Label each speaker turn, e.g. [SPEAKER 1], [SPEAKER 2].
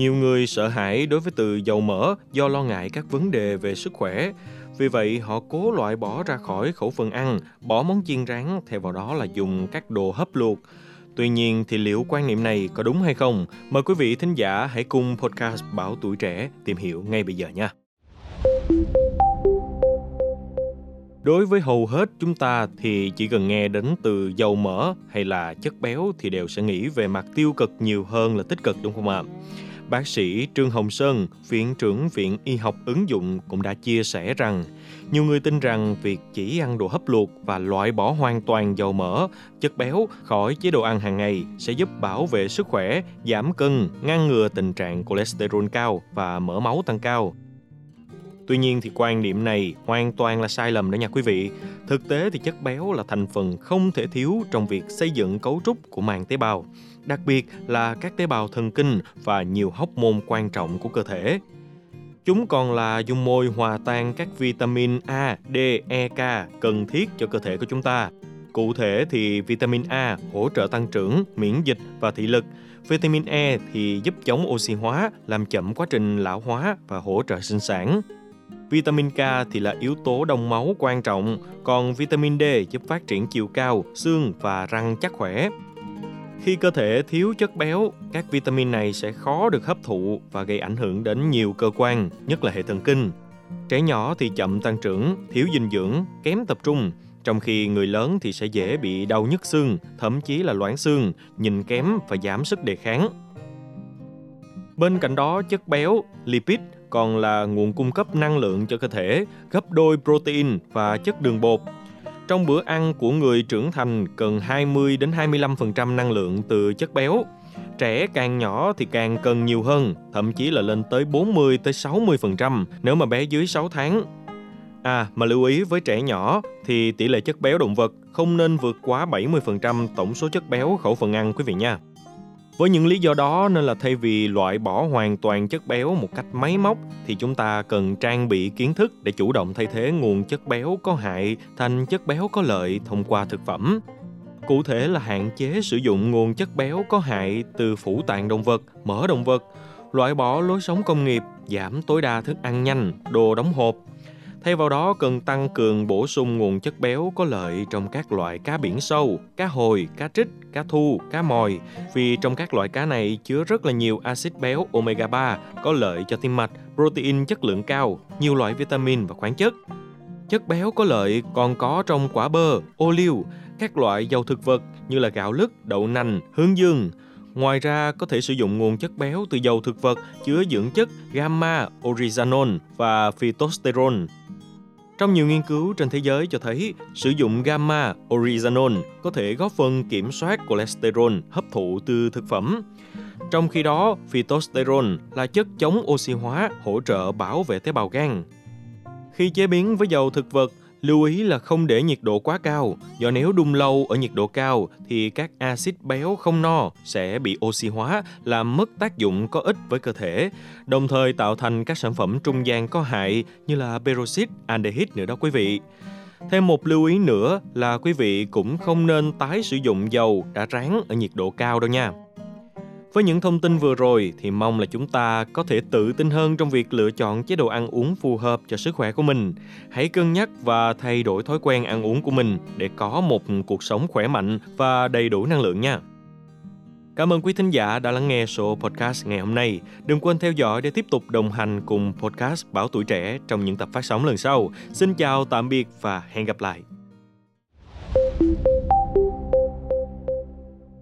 [SPEAKER 1] Nhiều người sợ hãi đối với từ dầu mỡ do lo ngại các vấn đề về sức khỏe. Vì vậy, họ cố loại bỏ ra khỏi khẩu phần ăn, bỏ món chiên rán, thay vào đó là dùng các đồ hấp luộc. Tuy nhiên thì liệu quan niệm này có đúng hay không? Mời quý vị thính giả hãy cùng podcast Bảo Tuổi Trẻ tìm hiểu ngay bây giờ nha. Đối với hầu hết chúng ta thì chỉ cần nghe đến từ dầu mỡ hay là chất béo thì đều sẽ nghĩ về mặt tiêu cực nhiều hơn là tích cực đúng không ạ? Bác sĩ Trương Hồng Sơn, Viện trưởng Viện Y học ứng dụng cũng đã chia sẻ rằng nhiều người tin rằng việc chỉ ăn đồ hấp luộc và loại bỏ hoàn toàn dầu mỡ, chất béo khỏi chế độ ăn hàng ngày sẽ giúp bảo vệ sức khỏe, giảm cân, ngăn ngừa tình trạng cholesterol cao và mỡ máu tăng cao. Tuy nhiên thì quan niệm này hoàn toàn là sai lầm đó nha quý vị. Thực tế thì chất béo là thành phần không thể thiếu trong việc xây dựng cấu trúc của màng tế bào, đặc biệt là các tế bào thần kinh và nhiều hóc môn quan trọng của cơ thể. Chúng còn là dung môi hòa tan các vitamin A, D, E, K cần thiết cho cơ thể của chúng ta. Cụ thể thì vitamin A hỗ trợ tăng trưởng, miễn dịch và thị lực. Vitamin E thì giúp chống oxy hóa, làm chậm quá trình lão hóa và hỗ trợ sinh sản. Vitamin K thì là yếu tố đông máu quan trọng, còn vitamin D giúp phát triển chiều cao, xương và răng chắc khỏe. Khi cơ thể thiếu chất béo, các vitamin này sẽ khó được hấp thụ và gây ảnh hưởng đến nhiều cơ quan, nhất là hệ thần kinh. Trẻ nhỏ thì chậm tăng trưởng, thiếu dinh dưỡng, kém tập trung, trong khi người lớn thì sẽ dễ bị đau nhức xương, thậm chí là loãng xương, nhìn kém và giảm sức đề kháng. Bên cạnh đó, chất béo, lipid còn là nguồn cung cấp năng lượng cho cơ thể, gấp đôi protein và chất đường bột. Trong bữa ăn của người trưởng thành cần 20 đến 25% năng lượng từ chất béo. Trẻ càng nhỏ thì càng cần nhiều hơn, thậm chí là lên tới 40 tới 60% nếu mà bé dưới 6 tháng. À, mà lưu ý với trẻ nhỏ thì tỷ lệ chất béo động vật không nên vượt quá 70% tổng số chất béo khẩu phần ăn quý vị nha. Với những lý do đó nên là thay vì loại bỏ hoàn toàn chất béo một cách máy móc thì chúng ta cần trang bị kiến thức để chủ động thay thế nguồn chất béo có hại thành chất béo có lợi thông qua thực phẩm. Cụ thể là hạn chế sử dụng nguồn chất béo có hại từ phủ tạng động vật, mỡ động vật, loại bỏ lối sống công nghiệp, giảm tối đa thức ăn nhanh, đồ đóng hộp, Thay vào đó cần tăng cường bổ sung nguồn chất béo có lợi trong các loại cá biển sâu, cá hồi, cá trích, cá thu, cá mòi vì trong các loại cá này chứa rất là nhiều axit béo omega 3 có lợi cho tim mạch, protein chất lượng cao, nhiều loại vitamin và khoáng chất. Chất béo có lợi còn có trong quả bơ, ô liu, các loại dầu thực vật như là gạo lứt, đậu nành, hướng dương. Ngoài ra, có thể sử dụng nguồn chất béo từ dầu thực vật chứa dưỡng chất gamma, oryzanol và phytosterol trong nhiều nghiên cứu trên thế giới cho thấy, sử dụng gamma oryzanol có thể góp phần kiểm soát cholesterol hấp thụ từ thực phẩm. Trong khi đó, phytosterol là chất chống oxy hóa hỗ trợ bảo vệ tế bào gan. Khi chế biến với dầu thực vật, Lưu ý là không để nhiệt độ quá cao, do nếu đun lâu ở nhiệt độ cao thì các axit béo không no sẽ bị oxy hóa, làm mất tác dụng có ích với cơ thể, đồng thời tạo thành các sản phẩm trung gian có hại như là peroxide, aldehyde nữa đó quý vị. Thêm một lưu ý nữa là quý vị cũng không nên tái sử dụng dầu đã rán ở nhiệt độ cao đâu nha. Với những thông tin vừa rồi thì mong là chúng ta có thể tự tin hơn trong việc lựa chọn chế độ ăn uống phù hợp cho sức khỏe của mình. Hãy cân nhắc và thay đổi thói quen ăn uống của mình để có một cuộc sống khỏe mạnh và đầy đủ năng lượng nha. Cảm ơn quý thính giả đã lắng nghe số podcast ngày hôm nay. Đừng quên theo dõi để tiếp tục đồng hành cùng podcast Bảo Tuổi Trẻ trong những tập phát sóng lần sau. Xin chào, tạm biệt và hẹn gặp lại.